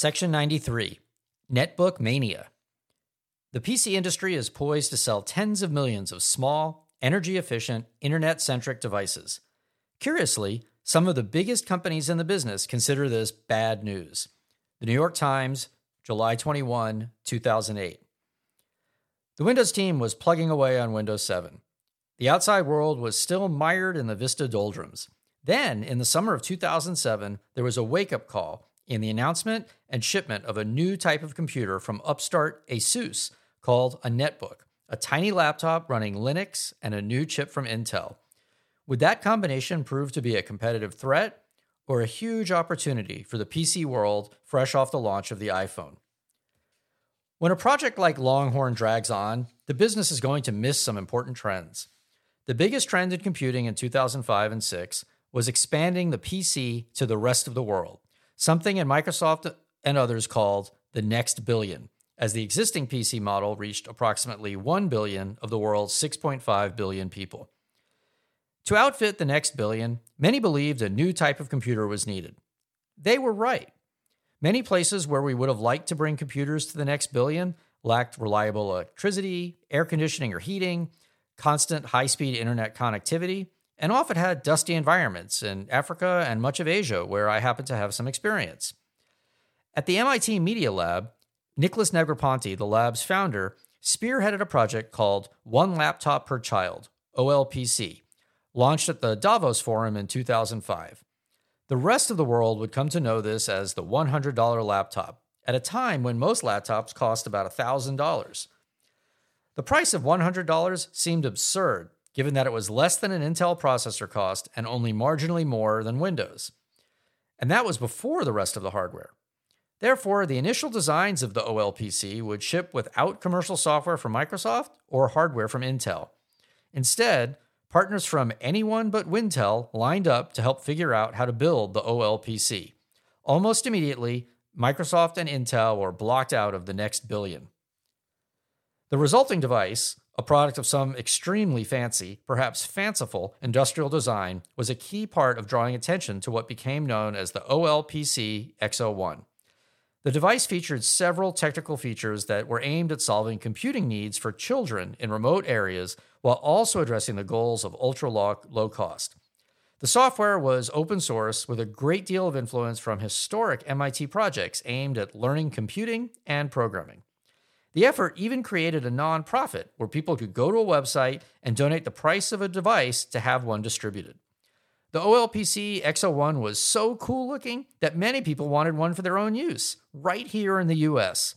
Section 93 Netbook Mania. The PC industry is poised to sell tens of millions of small, energy efficient, internet centric devices. Curiously, some of the biggest companies in the business consider this bad news. The New York Times, July 21, 2008. The Windows team was plugging away on Windows 7. The outside world was still mired in the Vista doldrums. Then, in the summer of 2007, there was a wake up call in the announcement and shipment of a new type of computer from upstart Asus called a netbook, a tiny laptop running Linux and a new chip from Intel. Would that combination prove to be a competitive threat or a huge opportunity for the PC world fresh off the launch of the iPhone? When a project like Longhorn drags on, the business is going to miss some important trends. The biggest trend in computing in 2005 and 6 was expanding the PC to the rest of the world something in Microsoft and others called the next billion, as the existing PC model reached approximately 1 billion of the world's 6.5 billion people. To outfit the next billion, many believed a new type of computer was needed. They were right. Many places where we would have liked to bring computers to the next billion lacked reliable electricity, air conditioning or heating, constant high speed internet connectivity, and often had dusty environments in Africa and much of Asia, where I happen to have some experience. At the MIT Media Lab, Nicholas Negroponte, the lab's founder, spearheaded a project called One Laptop Per Child, OLPC, launched at the Davos Forum in 2005. The rest of the world would come to know this as the $100 laptop, at a time when most laptops cost about $1,000. The price of $100 seemed absurd given that it was less than an Intel processor cost and only marginally more than Windows. And that was before the rest of the hardware. Therefore, the initial designs of the OLPC would ship without commercial software from Microsoft or hardware from Intel. Instead, partners from anyone but Wintel lined up to help figure out how to build the OLPC. Almost immediately, Microsoft and Intel were blocked out of the next billion. The resulting device, a product of some extremely fancy, perhaps fanciful, industrial design, was a key part of drawing attention to what became known as the OLPC XO-1. The device featured several technical features that were aimed at solving computing needs for children in remote areas while also addressing the goals of ultra low cost. The software was open source with a great deal of influence from historic MIT projects aimed at learning computing and programming. The effort even created a nonprofit where people could go to a website and donate the price of a device to have one distributed. The OLPC XO-1 was so cool looking that many people wanted one for their own use, right here in the US.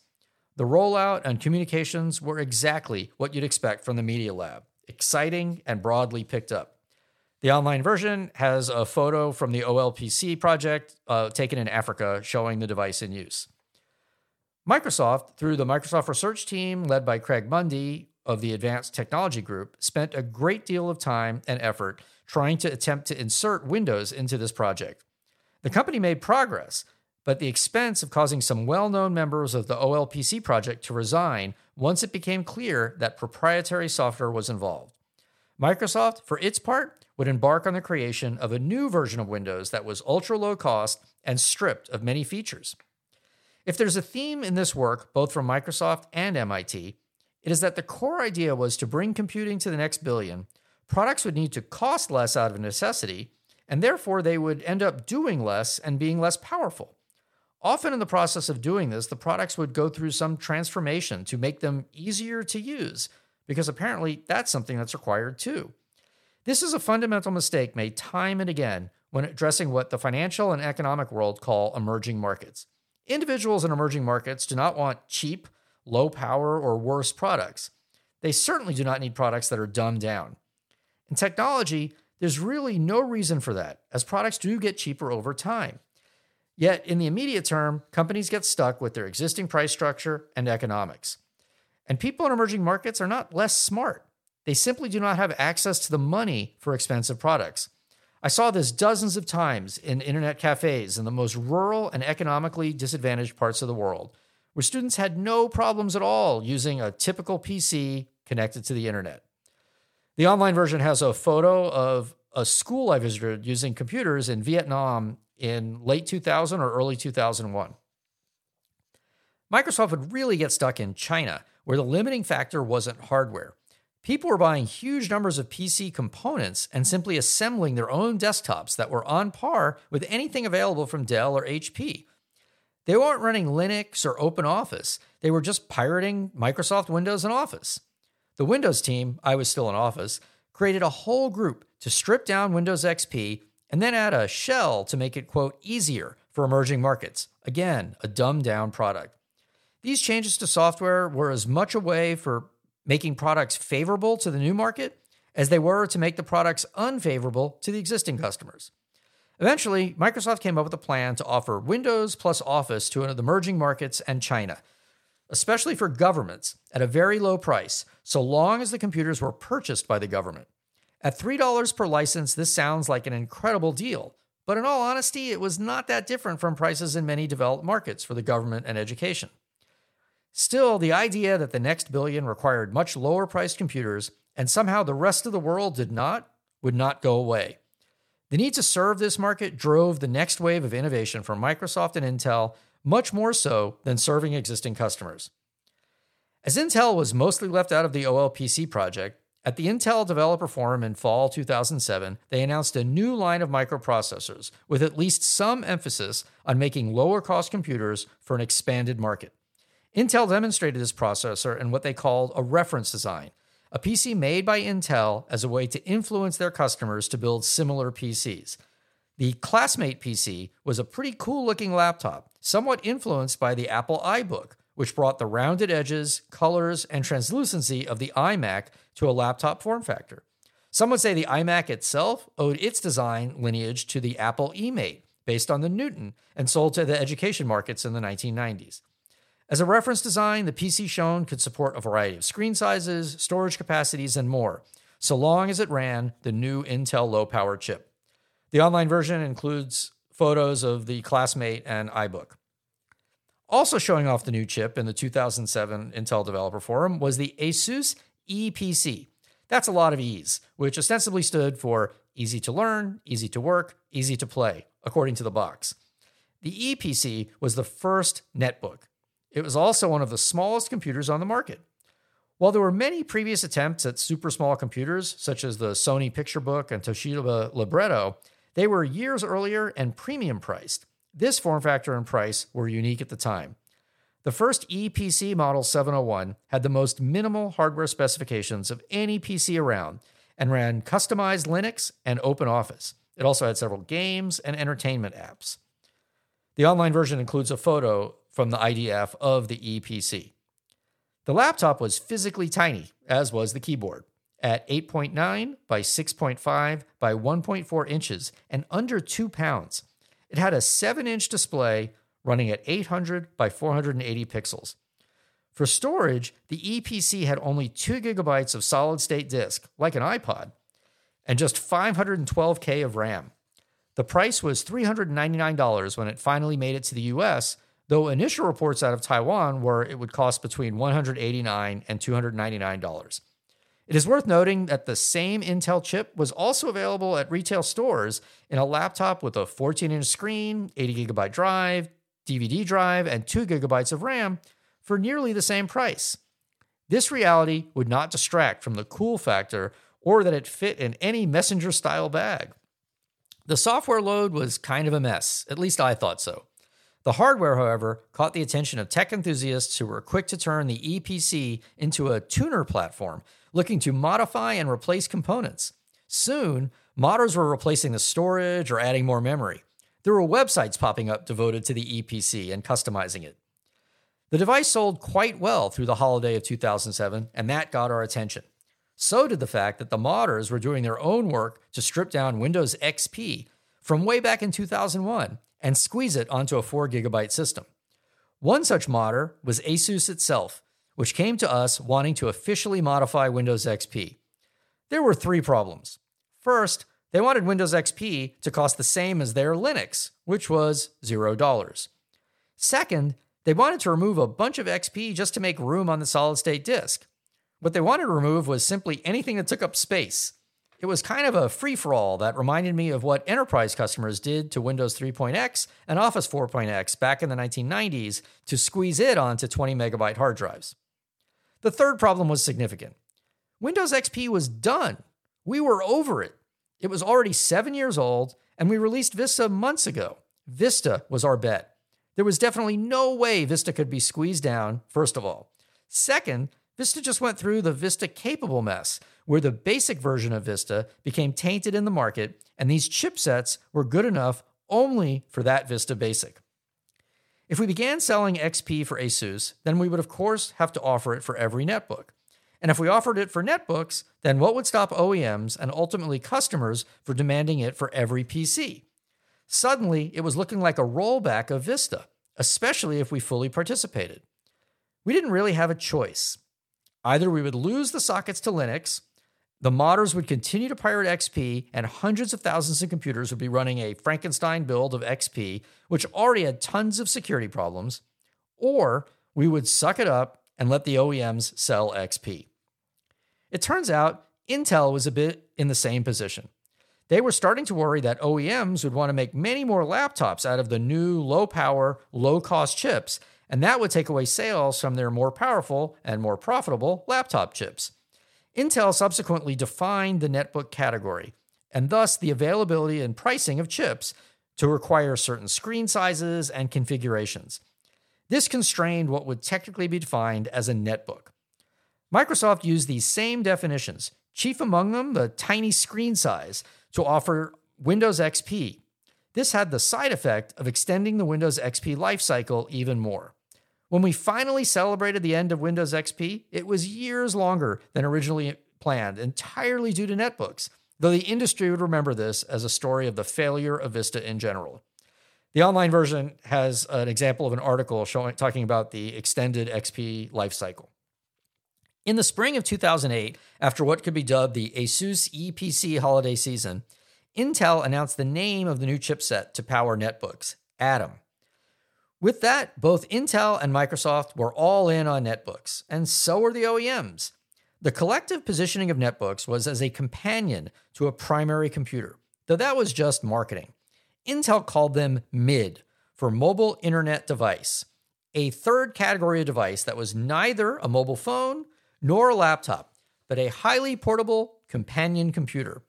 The rollout and communications were exactly what you'd expect from the Media Lab exciting and broadly picked up. The online version has a photo from the OLPC project uh, taken in Africa showing the device in use. Microsoft, through the Microsoft research team led by Craig Mundie of the Advanced Technology Group, spent a great deal of time and effort trying to attempt to insert Windows into this project. The company made progress, but the expense of causing some well known members of the OLPC project to resign once it became clear that proprietary software was involved. Microsoft, for its part, would embark on the creation of a new version of Windows that was ultra low cost and stripped of many features. If there's a theme in this work, both from Microsoft and MIT, it is that the core idea was to bring computing to the next billion. Products would need to cost less out of necessity, and therefore they would end up doing less and being less powerful. Often in the process of doing this, the products would go through some transformation to make them easier to use, because apparently that's something that's required too. This is a fundamental mistake made time and again when addressing what the financial and economic world call emerging markets. Individuals in emerging markets do not want cheap, low power, or worse products. They certainly do not need products that are dumbed down. In technology, there's really no reason for that, as products do get cheaper over time. Yet, in the immediate term, companies get stuck with their existing price structure and economics. And people in emerging markets are not less smart. They simply do not have access to the money for expensive products. I saw this dozens of times in internet cafes in the most rural and economically disadvantaged parts of the world, where students had no problems at all using a typical PC connected to the internet. The online version has a photo of a school I visited using computers in Vietnam in late 2000 or early 2001. Microsoft would really get stuck in China, where the limiting factor wasn't hardware. People were buying huge numbers of PC components and simply assembling their own desktops that were on par with anything available from Dell or HP. They weren't running Linux or OpenOffice, they were just pirating Microsoft Windows and Office. The Windows team, I was still in Office, created a whole group to strip down Windows XP and then add a shell to make it, quote, easier for emerging markets. Again, a dumbed down product. These changes to software were as much a way for making products favorable to the new market as they were to make the products unfavorable to the existing customers. Eventually, Microsoft came up with a plan to offer Windows plus Office to the emerging markets and China, especially for governments, at a very low price, so long as the computers were purchased by the government. At $3 per license, this sounds like an incredible deal, but in all honesty, it was not that different from prices in many developed markets for the government and education. Still, the idea that the next billion required much lower priced computers and somehow the rest of the world did not would not go away. The need to serve this market drove the next wave of innovation from Microsoft and Intel, much more so than serving existing customers. As Intel was mostly left out of the OLPC project, at the Intel Developer Forum in fall 2007, they announced a new line of microprocessors with at least some emphasis on making lower cost computers for an expanded market. Intel demonstrated this processor in what they called a reference design, a PC made by Intel as a way to influence their customers to build similar PCs. The Classmate PC was a pretty cool looking laptop, somewhat influenced by the Apple iBook, which brought the rounded edges, colors, and translucency of the iMac to a laptop form factor. Some would say the iMac itself owed its design lineage to the Apple eMate, based on the Newton, and sold to the education markets in the 1990s. As a reference design, the PC shown could support a variety of screen sizes, storage capacities, and more, so long as it ran the new Intel low power chip. The online version includes photos of the Classmate and iBook. Also showing off the new chip in the 2007 Intel Developer Forum was the Asus Eee PC. That's a lot of E's, which ostensibly stood for easy to learn, easy to work, easy to play, according to the box. The Eee PC was the first netbook it was also one of the smallest computers on the market. While there were many previous attempts at super small computers, such as the Sony Picturebook and Toshiba Libretto, they were years earlier and premium priced. This form factor and price were unique at the time. The first Eee PC Model 701 had the most minimal hardware specifications of any PC around and ran customized Linux and OpenOffice. It also had several games and entertainment apps. The online version includes a photo from the IDF of the Eee PC. The laptop was physically tiny, as was the keyboard, at 8.9 by 6.5 by 1.4 inches and under 2 pounds. It had a 7 inch display running at 800 by 480 pixels. For storage, the Eee PC had only 2 gigabytes of solid state disk, like an iPod, and just 512K of RAM. The price was $399 when it finally made it to the US, though initial reports out of Taiwan were it would cost between 189 and $299. It is worth noting that the same Intel chip was also available at retail stores in a laptop with a 14 inch screen, 80 gigabyte drive, DVD drive, and 2 gigabytes of RAM for nearly the same price. This reality would not distract from the cool factor or that it fit in any messenger style bag. The software load was kind of a mess, at least I thought so. The hardware, however, caught the attention of tech enthusiasts who were quick to turn the Eee PC into a tuner platform, looking to modify and replace components. Soon, modders were replacing the storage or adding more memory. There were websites popping up devoted to the Eee PC and customizing it. The device sold quite well through the holiday of 2007, and that got our attention. So did the fact that the modders were doing their own work to strip down Windows XP from way back in 2001 and squeeze it onto a 4 gigabyte system. One such modder was Asus itself, which came to us wanting to officially modify Windows XP. There were three problems. First, they wanted Windows XP to cost the same as their Linux, which was $0. Second, they wanted to remove a bunch of XP just to make room on the solid state disk. What they wanted to remove was simply anything that took up space. It was kind of a free for all that reminded me of what enterprise customers did to Windows 3.x and Office 4.x back in the 1990s to squeeze it onto 20 megabyte hard drives. The third problem was significant. Windows XP was done. We were over it. It was already seven years old, and we released Vista months ago. Vista was our bet. There was definitely no way Vista could be squeezed down, first of all. Second, Vista just went through the Vista capable mess, where the basic version of Vista became tainted in the market, and these chipsets were good enough only for that Vista Basic. If we began selling XP for Asus, then we would of course have to offer it for every netbook. And if we offered it for netbooks, then what would stop OEMs and ultimately customers for demanding it for every PC? Suddenly, it was looking like a rollback of Vista, especially if we fully participated. We didn't really have a choice. Either we would lose the sockets to Linux, the modders would continue to pirate XP, and hundreds of thousands of computers would be running a Frankenstein build of XP, which already had tons of security problems, or we would suck it up and let the OEMs sell XP. It turns out Intel was a bit in the same position. They were starting to worry that OEMs would want to make many more laptops out of the new low power, low cost chips, and that would take away sales from their more powerful and more profitable laptop chips. Intel subsequently defined the netbook category, and thus the availability and pricing of chips to require certain screen sizes and configurations. This constrained what would technically be defined as a netbook. Microsoft used these same definitions, chief among them the tiny screen size, to offer Windows XP. This had the side effect of extending the Windows XP lifecycle even more. When we finally celebrated the end of Windows XP, it was years longer than originally planned, entirely due to netbooks, though the industry would remember this as a story of the failure of Vista in general. The online version has an example of an article showing talking about the extended XP lifecycle. In the spring of 2008, after what could be dubbed the Asus Eee PC holiday season, Intel announced the name of the new chipset to power netbooks, Atom. With that, both Intel and Microsoft were all in on netbooks, and so were the OEMs. The collective positioning of netbooks was as a companion to a primary computer, though that was just marketing. Intel called them MID for mobile internet device, a third category of device that was neither a mobile phone nor a laptop, but a highly portable companion computer.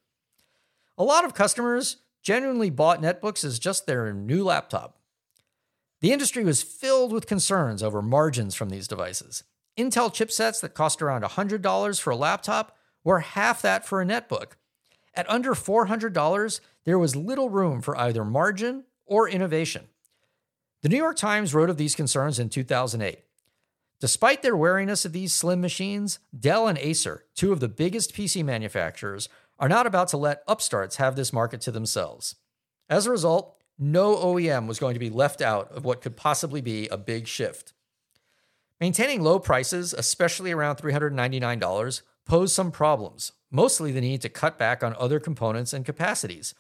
A lot of customers genuinely bought netbooks as just their new laptop. The industry was filled with concerns over margins from these devices. Intel chipsets that cost around $100 for a laptop were half that for a netbook. At under $400, there was little room for either margin or innovation. The New York Times wrote of these concerns in 2008. Despite their wariness of these slim machines, Dell and Acer, two of the biggest PC manufacturers, are not about to let upstarts have this market to themselves. As a result, no OEM was going to be left out of what could possibly be a big shift. Maintaining low prices, especially around $399, posed some problems, mostly the need to cut back on other components and capacities.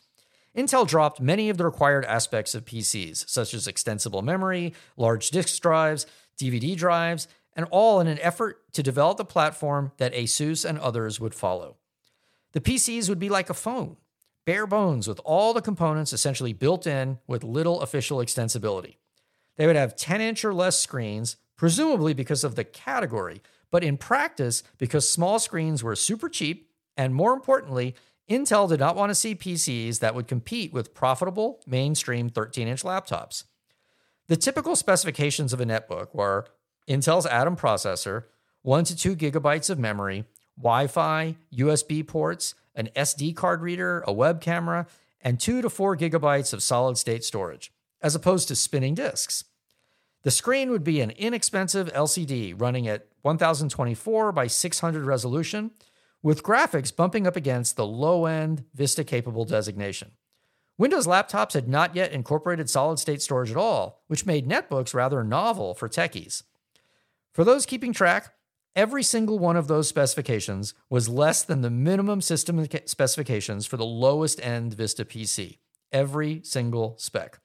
Intel dropped many of the required aspects of PCs, such as extensible memory, large disk drives, DVD drives, and all in an effort to develop the platform that Asus and others would follow. The PCs would be like a phone, bare bones with all the components essentially built in with little official extensibility. They would have 10 inch or less screens, presumably because of the category, but in practice, because small screens were super cheap, and more importantly, Intel did not want to see PCs that would compete with profitable mainstream 13 inch laptops. The typical specifications of a netbook were Intel's Atom processor, 1 to 2 gigabytes of memory, Wi Fi, USB ports, an SD card reader, a web camera, and 2 to 4 gigabytes of solid state storage, as opposed to spinning disks. The screen would be an inexpensive LCD running at 1024 by 600 resolution, with graphics bumping up against the low end Vista capable designation. Windows laptops had not yet incorporated solid state storage at all, which made netbooks rather novel for techies. For those keeping track, every single one of those specifications was less than the minimum system specifications for the lowest end Vista PC. Every single spec.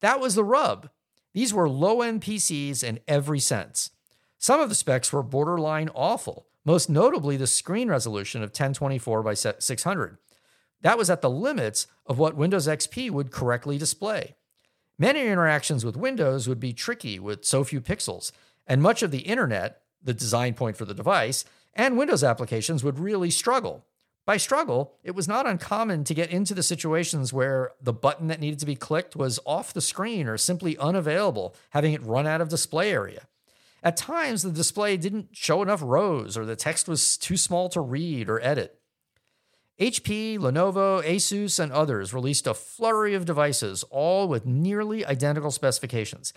That was the rub. These were low end PCs in every sense. Some of the specs were borderline awful, most notably the screen resolution of 1024 by 600. That was at the limits of what Windows XP would correctly display. Many interactions with Windows would be tricky with so few pixels, and much of the internet, the design point for the device, and Windows applications would really struggle. By struggle, it was not uncommon to get into the situations where the button that needed to be clicked was off the screen or simply unavailable, having it run out of display area. At times, the display didn't show enough rows or the text was too small to read or edit. HP, Lenovo, Asus, and others released a flurry of devices, all with nearly identical specifications.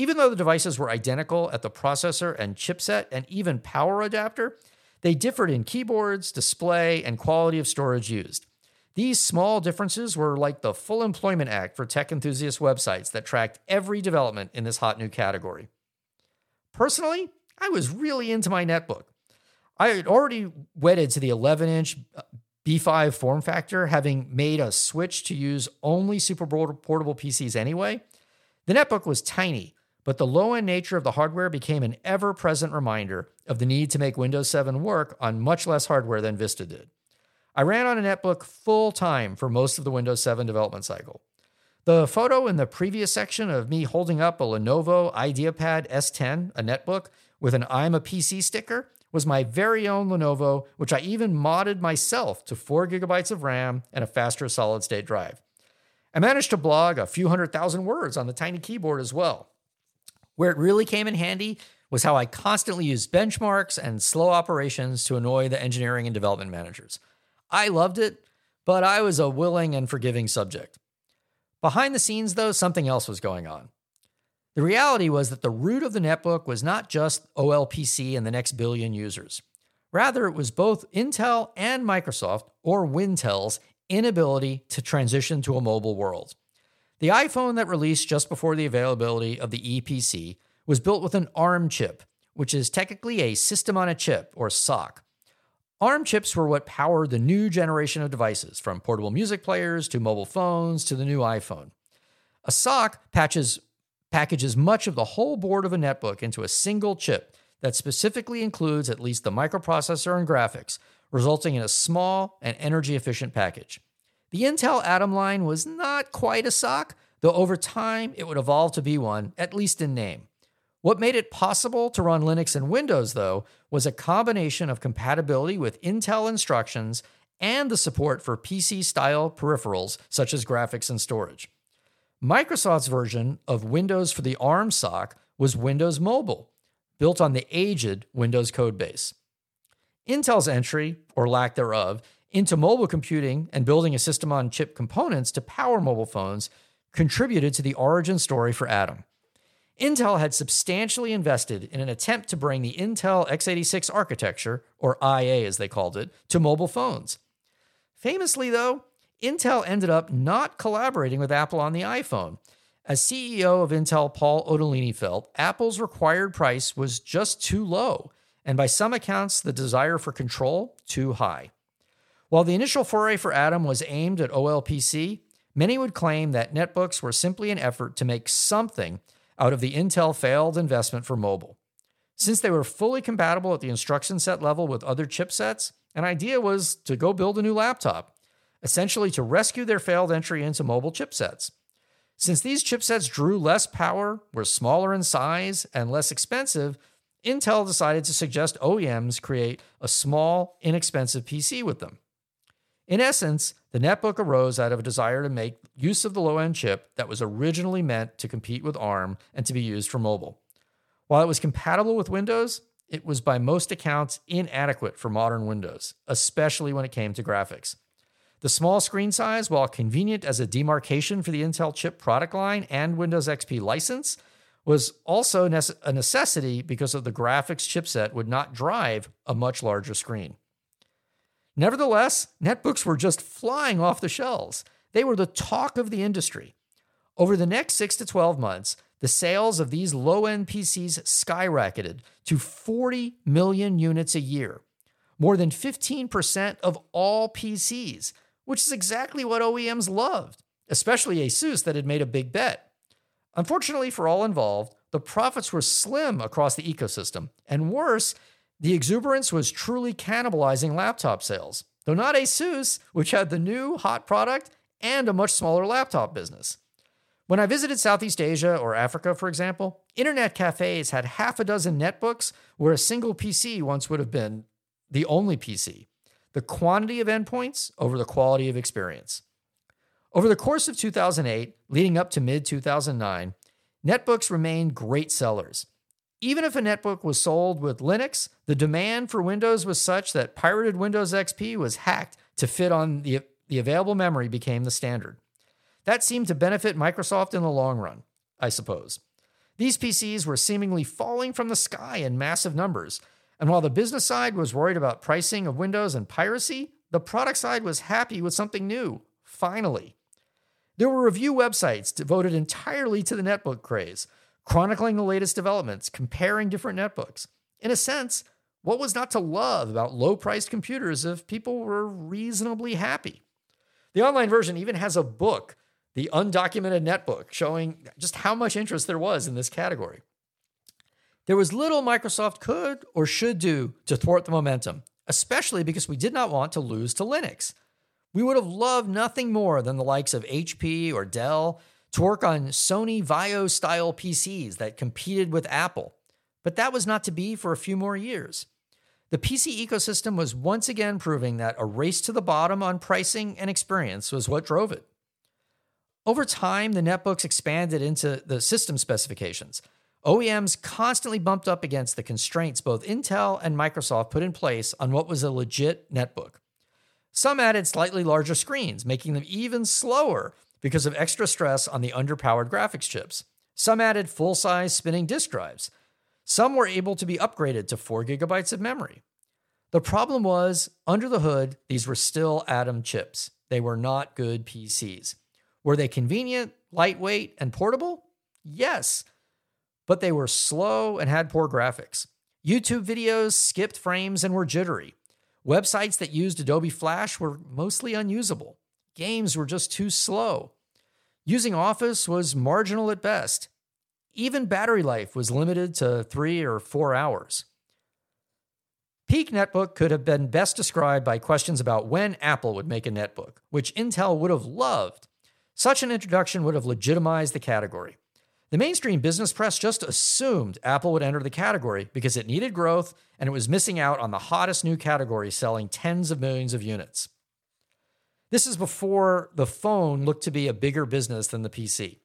Even though the devices were identical at the processor and chipset and even power adapter, they differed in keyboards, display, and quality of storage used. These small differences were like the Full Employment Act for tech enthusiast websites that tracked every development in this hot new category. Personally, I was really into my netbook. I had already wedded to the 11 inch uh, B5 form factor, having made a switch to use only super portable PCs anyway. The netbook was tiny, but the low end nature of the hardware became an ever present reminder of the need to make Windows 7 work on much less hardware than Vista did. I ran on a netbook full time for most of the Windows 7 development cycle. The photo in the previous section of me holding up a Lenovo IdeaPad S10, a netbook, with an I'm a PC sticker was my very own Lenovo, which I even modded myself to 4 gigabytes of RAM and a faster solid state drive. I managed to blog a few hundred thousand words on the tiny keyboard as well. Where it really came in handy was how I constantly used benchmarks and slow operations to annoy the engineering and development managers. I loved it, but I was a willing and forgiving subject. Behind the scenes, though, something else was going on. The reality was that the root of the netbook was not just OLPC and the next billion users. Rather, it was both Intel and Microsoft, or Wintel's, inability to transition to a mobile world. The iPhone that released just before the availability of the Eee PC was built with an ARM chip, which is technically a system on a chip, or SoC. ARM chips were what powered the new generation of devices, from portable music players to mobile phones to the new iPhone. A SoC patches, packages much of the whole board of a netbook into a single chip that specifically includes at least the microprocessor and graphics, resulting in a small and energy efficient package. The Intel Atom line was not quite a SoC, though over time it would evolve to be one, at least in name. What made it possible to run Linux and Windows, though, was a combination of compatibility with Intel instructions and the support for PC style peripherals such as graphics and storage. Microsoft's version of Windows for the ARM SoC was Windows Mobile, built on the aged Windows codebase. Intel's entry, or lack thereof, into mobile computing and building a system on chip components to power mobile phones contributed to the origin story for Atom. Intel had substantially invested in an attempt to bring the Intel x86 architecture, or IA as they called it, to mobile phones. Famously, though, Intel ended up not collaborating with Apple on the iPhone. As CEO of Intel Paul Otellini felt, Apple's required price was just too low, and by some accounts, the desire for control too high. While the initial foray for Atom was aimed at OLPC, many would claim that netbooks were simply an effort to make something out of the Intel failed investment for mobile. Since they were fully compatible at the instruction set level with other chipsets, an idea was to go build a new laptop, essentially to rescue their failed entry into mobile chipsets. Since these chipsets drew less power, were smaller in size, and less expensive, Intel decided to suggest OEMs create a small, inexpensive PC with them. In essence, the netbook arose out of a desire to make use of the low end chip that was originally meant to compete with ARM and to be used for mobile. While it was compatible with Windows, it was by most accounts inadequate for modern Windows, especially when it came to graphics. The small screen size, while convenient as a demarcation for the Intel chip product line and Windows XP license, was also a necessity because of the graphics chipset would not drive a much larger screen. Nevertheless, netbooks were just flying off the shelves. They were the talk of the industry. Over the next 6 to 12 months, the sales of these low end PCs skyrocketed to 40 million units a year, more than 15% of all PCs, which is exactly what OEMs loved, especially Asus that had made a big bet. Unfortunately for all involved, the profits were slim across the ecosystem, and worse, The exuberance was truly cannibalizing laptop sales, though not Asus, which had the new hot product and a much smaller laptop business. When I visited Southeast Asia or Africa, for example, internet cafes had half a dozen netbooks where a single PC once would have been the only PC. The quantity of endpoints over the quality of experience. Over the course of 2008, leading up to mid 2009, netbooks remained great sellers. Even if a netbook was sold with Linux, the demand for Windows was such that pirated Windows XP was hacked to fit on the, the available memory became the standard. That seemed to benefit Microsoft in the long run, I suppose. These PCs were seemingly falling from the sky in massive numbers, and while the business side was worried about pricing of Windows and piracy, the product side was happy with something new, finally. There were review websites devoted entirely to the netbook craze, chronicling the latest developments, comparing different netbooks. In a sense, what was not to love about low priced computers if people were reasonably happy? The online version even has a book, the undocumented netbook, showing just how much interest there was in this category. There was little Microsoft could or should do to thwart the momentum, especially because we did not want to lose to Linux. We would have loved nothing more than the likes of HP or Dell to work on Sony Vaio style PCs that competed with Apple, but that was not to be for a few more years. The PC ecosystem was once again proving that a race to the bottom on pricing and experience was what drove it. Over time, the netbooks expanded into the system specifications. OEMs constantly bumped up against the constraints both Intel and Microsoft put in place on what was a legit netbook. Some added slightly larger screens, making them even slower because of extra stress on the underpowered graphics chips. Some added full size spinning disk drives. Some were able to be upgraded to 4 gigabytes of memory. The problem was, under the hood, these were still Atom chips. They were not good PCs. Were they convenient, lightweight, and portable? Yes, but they were slow and had poor graphics. YouTube videos skipped frames and were jittery. Websites that used Adobe Flash were mostly unusable. Games were just too slow. Using Office was marginal at best. Even battery life was limited to three or four hours. Peak Netbook could have been best described by questions about when Apple would make a netbook, which Intel would have loved. Such an introduction would have legitimized the category. The mainstream business press just assumed Apple would enter the category because it needed growth and it was missing out on the hottest new category selling tens of millions of units. This is before the phone looked to be a bigger business than the PC.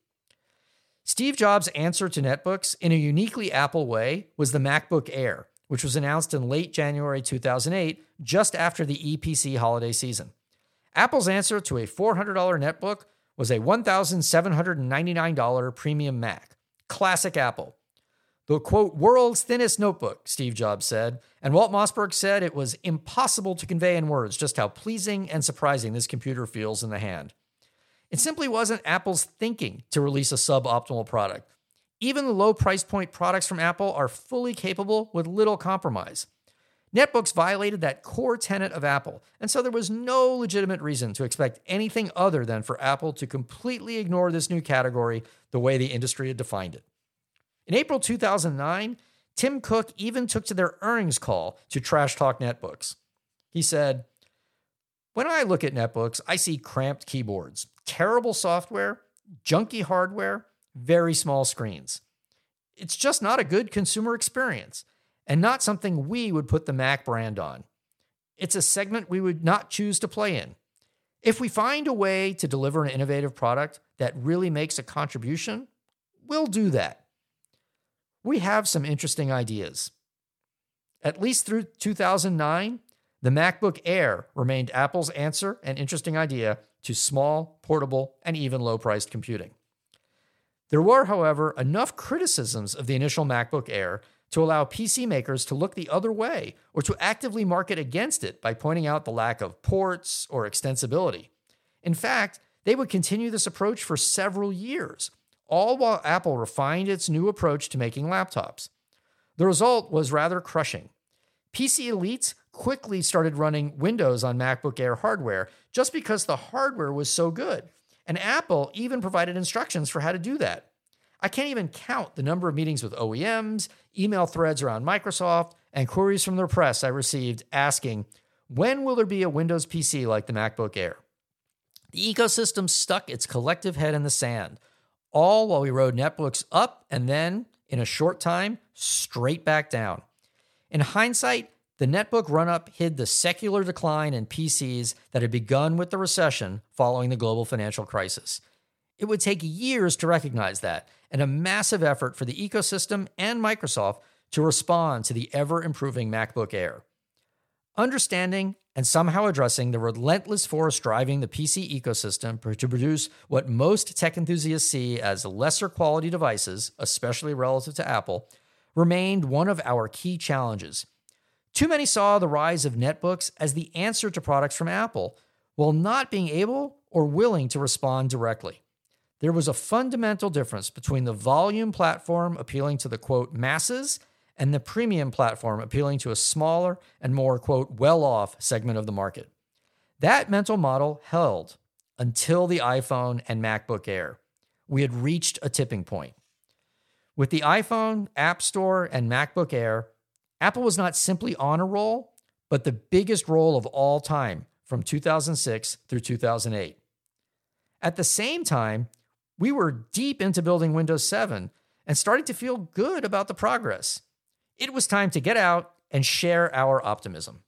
Steve Jobs' answer to netbooks in a uniquely Apple way was the MacBook Air, which was announced in late January 2008, just after the Eee PC holiday season. Apple's answer to a $400 netbook was a $1,799 premium Mac. Classic Apple. The quote, world's thinnest notebook, Steve Jobs said. And Walt Mossberg said it was impossible to convey in words just how pleasing and surprising this computer feels in the hand. It simply wasn't Apple's thinking to release a suboptimal product. Even the low price point products from Apple are fully capable with little compromise. Netbooks violated that core tenet of Apple, and so there was no legitimate reason to expect anything other than for Apple to completely ignore this new category the way the industry had defined it. In April 2009, Tim Cook even took to their earnings call to trash talk netbooks. He said, When I look at netbooks, I see cramped keyboards, terrible software, junky hardware, very small screens. It's just not a good consumer experience and not something we would put the Mac brand on. It's a segment we would not choose to play in. If we find a way to deliver an innovative product that really makes a contribution, we'll do that. We have some interesting ideas. At least through 2009, the MacBook Air remained Apple's answer and interesting idea to small, portable, and even low priced computing. There were, however, enough criticisms of the initial MacBook Air to allow PC makers to look the other way or to actively market against it by pointing out the lack of ports or extensibility. In fact, they would continue this approach for several years, all while Apple refined its new approach to making laptops. The result was rather crushing. PC elites quickly started running Windows on MacBook Air hardware just because the hardware was so good. And Apple even provided instructions for how to do that. I can't even count the number of meetings with OEMs, email threads around Microsoft, and queries from the press I received asking, when will there be a Windows PC like the MacBook Air? The ecosystem stuck its collective head in the sand, all while we rode netbooks up and then, in a short time, straight back down. In hindsight, the netbook run up hid the secular decline in PCs that had begun with the recession following the global financial crisis. It would take years to recognize that, and a massive effort for the ecosystem and Microsoft to respond to the ever improving MacBook Air. Understanding and somehow addressing the relentless force driving the PC ecosystem to produce what most tech enthusiasts see as lesser quality devices, especially relative to Apple, remained one of our key challenges. Too many saw the rise of netbooks as the answer to products from Apple, while not being able or willing to respond directly. There was a fundamental difference between the volume platform appealing to the quote masses and the premium platform appealing to a smaller and more, quote, well off segment of the market. That mental model held until the iPhone and MacBook Air. We had reached a tipping point. With the iPhone, App Store, and MacBook Air, Apple was not simply on a roll, but the biggest roll of all time from 2006 through 2008. At the same time, we were deep into building Windows 7 and starting to feel good about the progress. It was time to get out and share our optimism.